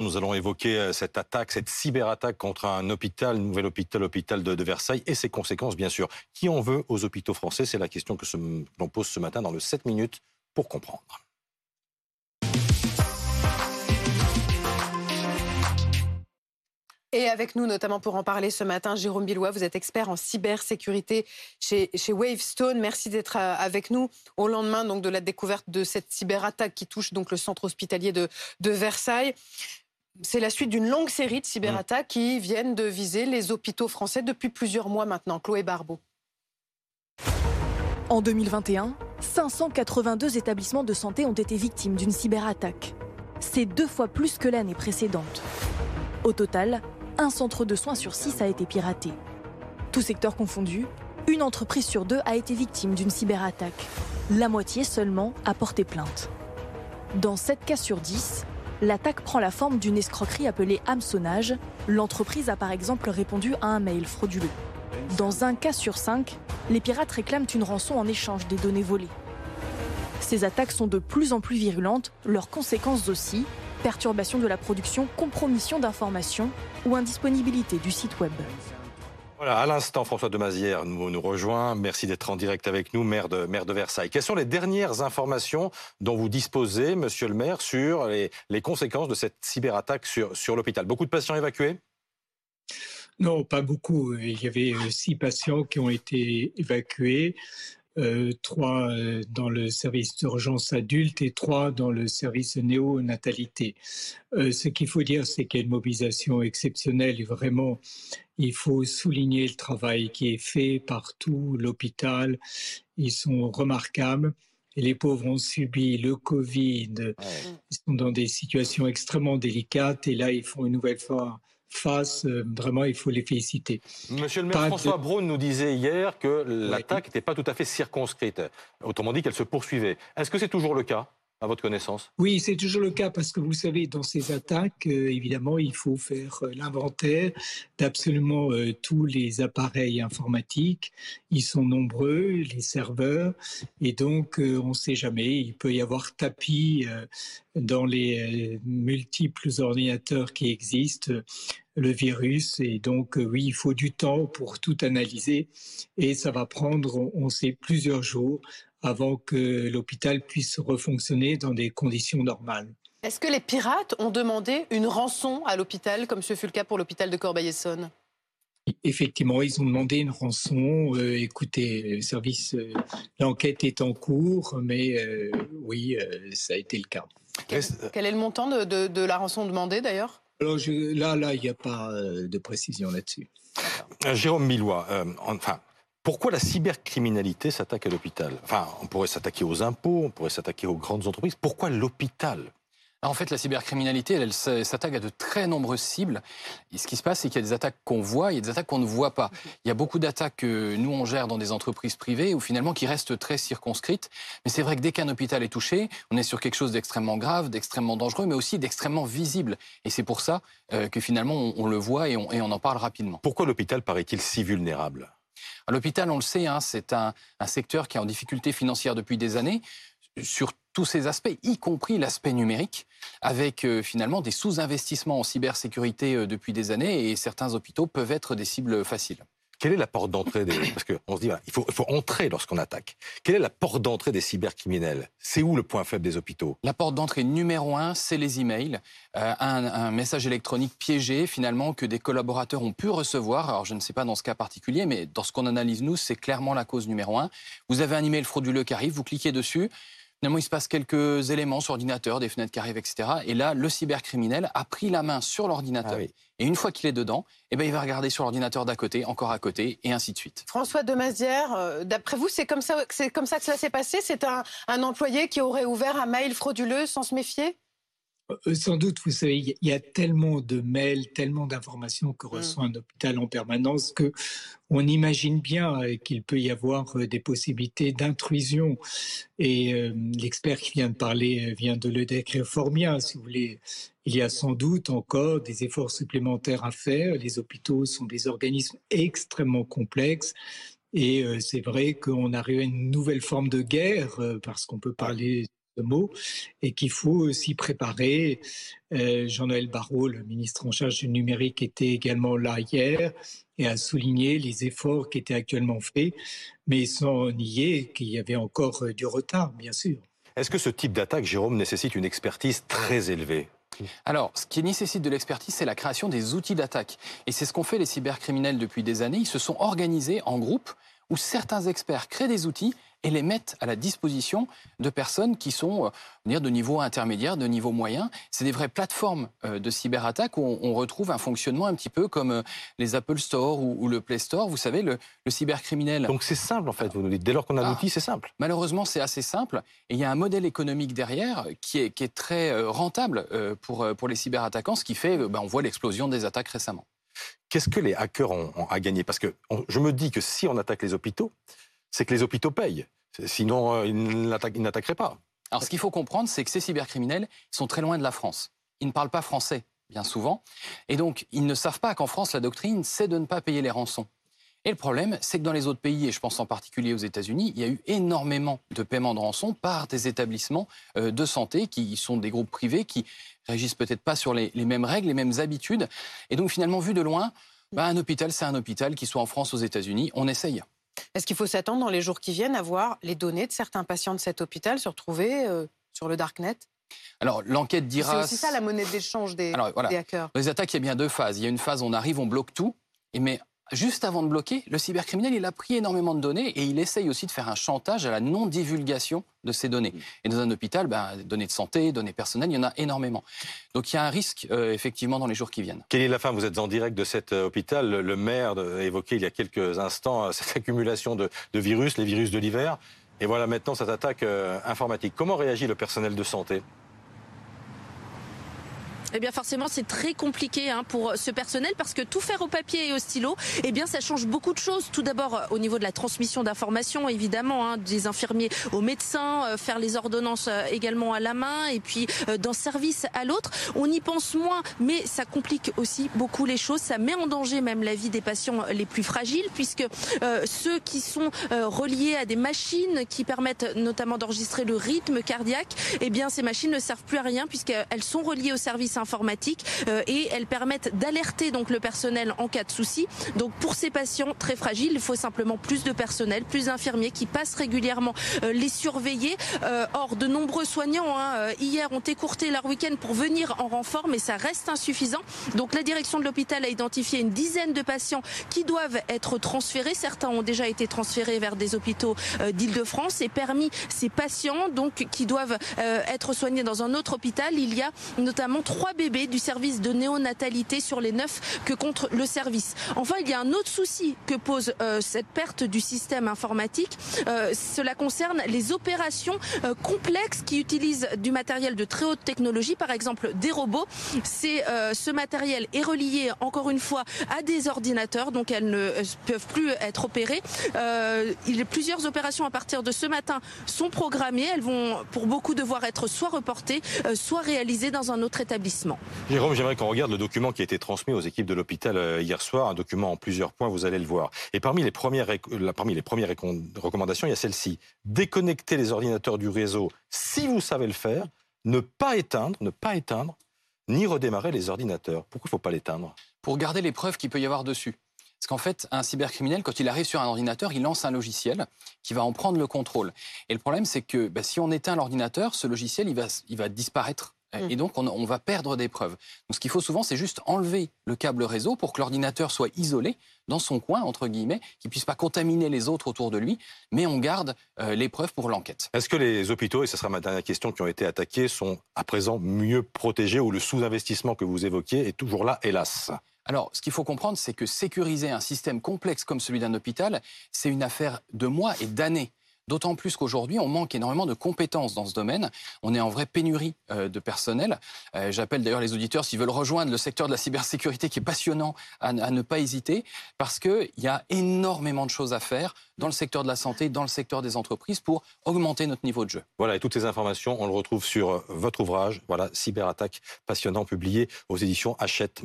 Nous allons évoquer euh, cette attaque, cette cyberattaque contre un hôpital, nouvel hôpital, l'hôpital de, Versailles, et ses conséquences, bien sûr. Qui en veut aux hôpitaux français? C'est la question que l'on pose ce matin dans le 7 minutes pour comprendre. Et avec nous, notamment pour en parler ce matin, Jérôme Billois, vous êtes expert en cybersécurité chez, Wavestone. Merci d'être euh, avec nous au lendemain donc, de la découverte de cette cyberattaque qui touche donc, le centre hospitalier de Versailles. C'est la suite d'une longue série de cyberattaques qui viennent de viser les hôpitaux français depuis plusieurs mois maintenant. Chloé Barbeau. En 2021, 582 établissements de santé ont été victimes d'une cyberattaque. C'est deux fois plus que l'année précédente. Au total, un centre de soins sur six a été piraté. Tout secteur confondu, une entreprise sur deux a été victime d'une cyberattaque. La moitié seulement a porté plainte. Dans 7 cas sur 10, l'attaque prend la forme d'une escroquerie appelée hameçonnage. L'entreprise a par exemple répondu à un mail frauduleux. Dans un cas sur 5, les pirates réclament une rançon en échange des données volées. Ces attaques sont de plus en plus virulentes, leurs conséquences aussi, perturbation de la production, compromission d'informations ou indisponibilité du site web. Voilà, à l'instant, François de Mazière nous, rejoint. Merci d'être en direct avec nous, maire de, Versailles. Quelles sont les dernières informations dont vous disposez, monsieur le maire, sur les, conséquences de cette cyberattaque sur, sur l'hôpital? Beaucoup de patients évacués? Non, pas beaucoup. Il y avait euh, six patients qui ont été évacués. Euh, trois euh, dans le service d'urgence adulte et trois dans le service néonatalité. Euh, ce qu'il faut dire, c'est qu'il y a une mobilisation exceptionnelle et vraiment, il faut souligner le travail qui est fait par tout l'hôpital. Ils sont remarquables. Et les pauvres ont subi le Covid. Ils sont dans des situations extrêmement délicates et là, ils font une nouvelle fois face, euh, vraiment, il faut les féliciter. Monsieur le maire François Braun nous disait hier que l'attaque n'était pas tout à fait circonscrite. Autrement dit, qu'elle se poursuivait. Est-ce que c'est toujours le cas à votre connaissance? Oui, c'est toujours le cas parce que vous savez, dans ces attaques, euh, évidemment, il faut faire euh, l'inventaire d'absolument euh, tous les appareils informatiques. Ils sont nombreux, les serveurs, et donc on ne sait jamais. Il peut y avoir tapis dans les multiples ordinateurs qui existent le virus. Et donc, oui, il faut du temps pour tout analyser. Et ça va prendre, on sait, plusieurs jours avant que l'hôpital puisse refonctionner dans des conditions normales. Est-ce que les pirates ont demandé une rançon à l'hôpital, comme ce fut le cas pour l'hôpital de Corbeil-Essonne Effectivement, ils ont demandé une rançon. Euh, écoutez, le service, euh, l'enquête est en cours, mais euh, oui, ça a été le cas. Quel, est le montant de, la rançon demandée d'ailleurs? Alors là, là, il n'y a pas de précision là-dessus. Jérôme Millois, enfin, pourquoi la cybercriminalité s'attaque à l'hôpital? Enfin, on pourrait s'attaquer aux impôts, on pourrait s'attaquer aux grandes entreprises. Pourquoi l'hôpital? En fait, la cybercriminalité, elle, s'attaque à de très nombreuses cibles. Et ce qui se passe, c'est qu'il y a des attaques qu'on voit, il y a des attaques qu'on ne voit pas. Il y a beaucoup d'attaques que nous, on gère dans des entreprises privées ou finalement qui restent très circonscrites. Mais c'est vrai que dès qu'un hôpital est touché, on est sur quelque chose d'extrêmement grave, d'extrêmement dangereux, mais aussi d'extrêmement visible. Et c'est pour ça euh, que finalement, on, le voit et on, et on en parle rapidement. Pourquoi l'hôpital paraît-il si vulnérable? À l'hôpital, on le sait, hein, c'est un, secteur qui est en difficulté financière depuis des années sur tous ces aspects, y compris l'aspect numérique, avec euh, finalement des sous-investissements en cybersécurité euh, depuis des années, et certains hôpitaux peuvent être des cibles faciles. Quelle est la porte d'entrée des... Parce qu'on se dit, il, faut, entrer lorsqu'on attaque. Quelle est la porte d'entrée des cybercriminels? C'est où le point faible des hôpitaux? La porte d'entrée numéro un, c'est les emails. Euh, un, message électronique piégé, finalement, que des collaborateurs ont pu recevoir. Alors, je ne sais pas dans ce cas particulier, mais dans ce qu'on analyse, nous, c'est clairement la cause numéro un. Vous avez un email frauduleux qui arrive, vous cliquez dessus. Finalement, il se passe quelques éléments sur l'ordinateur, des fenêtres qui arrivent, etc. Et là, le cybercriminel a pris la main sur l'ordinateur. Ah et une fois qu'il est dedans, eh ben, il va regarder sur l'ordinateur d'à côté, encore à côté, et ainsi de suite. François Demazière, euh, d'après vous, c'est comme, ça, comme ça que cela s'est passé? C'est un, un employé qui aurait ouvert un mail frauduleux sans se méfier? Sans doute, vous savez, il y a tellement de mails, tellement d'informations que reçoit un hôpital en permanence que on imagine bien euh, qu'il peut y avoir euh, des possibilités d'intrusion. Et l'expert qui vient de parler vient de le décrire fort bien. Si vous voulez, il y a sans doute encore des efforts supplémentaires à faire. Les hôpitaux sont des organismes extrêmement complexes. Et c'est vrai qu'on arrive à une nouvelle forme de guerre, parce qu'on peut parler ce mot et qu'il faut s'y préparer. Euh, Jean-Noël Barrot, le ministre en charge du numérique, était également là hier et a souligné les efforts qui étaient actuellement faits, mais sans nier qu'il y avait encore du retard, bien sûr. Est-ce que ce type d'attaque, Jérôme, nécessite une expertise très élevée? Alors, ce qui nécessite de l'expertise, c'est la création des outils d'attaque. Et c'est ce qu'ont fait les cybercriminels depuis des années. Ils se sont organisés en groupes où certains experts créent des outils et les mettent à la disposition de personnes qui sont euh, de niveau intermédiaire, de niveau moyen. C'est des vraies plateformes euh, de cyberattaque où on, retrouve un fonctionnement un petit peu comme euh, les Apple Store ou, le Play Store. Vous savez, le, cybercriminel. Donc c'est simple en fait, vous nous dites. Dès lors qu'on a ah, l'outil, c'est simple. Malheureusement, c'est assez simple. Et il y a un modèle économique derrière qui est, qui est très rentable pour, pour les cyberattaquants, ce qui fait, ben, on voit l'explosion des attaques récemment. Qu'est-ce que les hackers ont, à gagner? Parce que je me dis que si on attaque les hôpitaux, c'est que les hôpitaux payent. Sinon, euh, ils n'attaqueraient pas. Alors, ce qu'il faut comprendre, c'est que ces cybercriminels sont très loin de la France. Ils ne parlent pas français, bien souvent. Et donc, ils ne savent pas qu'en France, la doctrine, c'est de ne pas payer les rançons. Et le problème, c'est que dans les autres pays, et je pense en particulier aux États-Unis, il y a eu énormément de paiements de rançon par des établissements euh, de santé qui sont des groupes privés qui régissent peut-être pas sur les, mêmes règles, les mêmes habitudes. Et donc finalement, vu de loin, bah, un hôpital, c'est un hôpital, qu'il soit en France, aux États-Unis, on essaye. Est-ce qu'il faut s'attendre dans les jours qui viennent à voir les données de certains patients de cet hôpital se retrouver euh, sur le darknet? Alors, l'enquête dira. C'est aussi ça la monnaie d'échange des, des, hackers. Dans les attaques, il y a bien deux phases. Il y a une phase on arrive, on bloque tout. Mais juste avant de bloquer, le cybercriminel, il a pris énormément de données et il essaye aussi de faire un chantage à la non-divulgation de ces données. Mm. Et dans un hôpital, ben, données de santé, données personnelles, il y en a énormément. Donc il y a un risque, euh, effectivement, dans les jours qui viennent. Quelle est la fin Vous êtes en direct de cet euh, hôpital. Le, maire a évoqué il y a quelques instants euh, cette accumulation de, virus, les virus de l'hiver. Et voilà maintenant cette attaque informatique. Comment réagit le personnel de santé? Eh bien forcément c'est très compliqué hein, pour ce personnel parce que tout faire au papier et au stylo, eh bien ça change beaucoup de choses. Tout d'abord euh, au niveau de la transmission d'informations, évidemment, hein, des infirmiers aux médecins, euh, faire les ordonnances euh, également à la main et puis d'un service à l'autre. On y pense moins, mais ça complique aussi beaucoup les choses. Ça met en danger même la vie des patients les plus fragiles puisque ceux qui sont reliés à des machines qui permettent notamment d'enregistrer le rythme cardiaque, eh bien ces machines ne servent plus à rien puisqu'elles sont reliées au service informatique euh, et elles permettent d'alerter donc le personnel en cas de souci. Donc pour ces patients très fragiles, il faut simplement plus de personnel, plus d'infirmiers qui passent régulièrement euh, les surveiller. Euh, or, de nombreux soignants hein, hier ont écourté leur week-end pour venir en renfort, mais ça reste insuffisant. Donc la direction de l'hôpital a identifié une dizaine de patients qui doivent être transférés. Certains ont déjà été transférés vers des hôpitaux d'Île-de-France et permis ces patients donc qui doivent être soignés dans un autre hôpital. Il y a notamment trois bébés du service de néonatalité sur les neuf que contre le service. Enfin, il y a un autre souci que pose euh, cette perte du système informatique. Euh, cela concerne les opérations euh, complexes qui utilisent du matériel de très haute technologie, par exemple des robots. C'est ce matériel est relié encore une fois à des ordinateurs, donc elles ne peuvent plus être opérées. il plusieurs opérations à partir de ce matin sont programmées. Elles vont pour beaucoup devoir être soit reportées, soit réalisées dans un autre établissement. Jérôme, j'aimerais qu'on regarde le document qui a été transmis aux équipes de l'hôpital euh, hier soir, un document en plusieurs points, vous allez le voir. Et parmi les premières, parmi les premières recommandations, il y a celle-ci. Déconnecter les ordinateurs du réseau si vous savez le faire, ne pas éteindre, ne pas éteindre, ni redémarrer les ordinateurs. Pourquoi il ne faut pas l'éteindre? Pour garder les preuves qu'il peut y avoir dessus. Parce qu'en fait, un cybercriminel, quand il arrive sur un ordinateur, il lance un logiciel qui va en prendre le contrôle. Et le problème, c'est que bah, si on éteint l'ordinateur, ce logiciel, il va, il va disparaître et mmh. donc, on, va perdre des preuves. Donc, ce qu'il faut souvent, c'est juste enlever le câble réseau pour que l'ordinateur soit isolé dans son coin, entre guillemets, qu'il ne puisse pas contaminer les autres autour de lui, mais on garde euh, les preuves pour l'enquête. Est-ce que les hôpitaux, et ce sera ma dernière question, qui ont été attaqués, sont à présent mieux protégés ou le sous-investissement que vous évoquiez est toujours là, hélas? Alors, ce qu'il faut comprendre, c'est que sécuriser un système complexe comme celui d'un hôpital, c'est une affaire de mois et d'années. D'autant plus qu'aujourd'hui, on manque énormément de compétences dans ce domaine. On est en vraie pénurie euh, de personnel. Euh, j'appelle d'ailleurs les auditeurs, s'ils veulent rejoindre le secteur de la cybersécurité qui est passionnant, à, ne pas hésiter, parce qu'il y a énormément de choses à faire dans le secteur de la santé, dans le secteur des entreprises, pour augmenter notre niveau de jeu. Voilà, et toutes ces informations, on le retrouve sur votre ouvrage, voilà, Cyberattaque passionnant, publié aux éditions Hachette.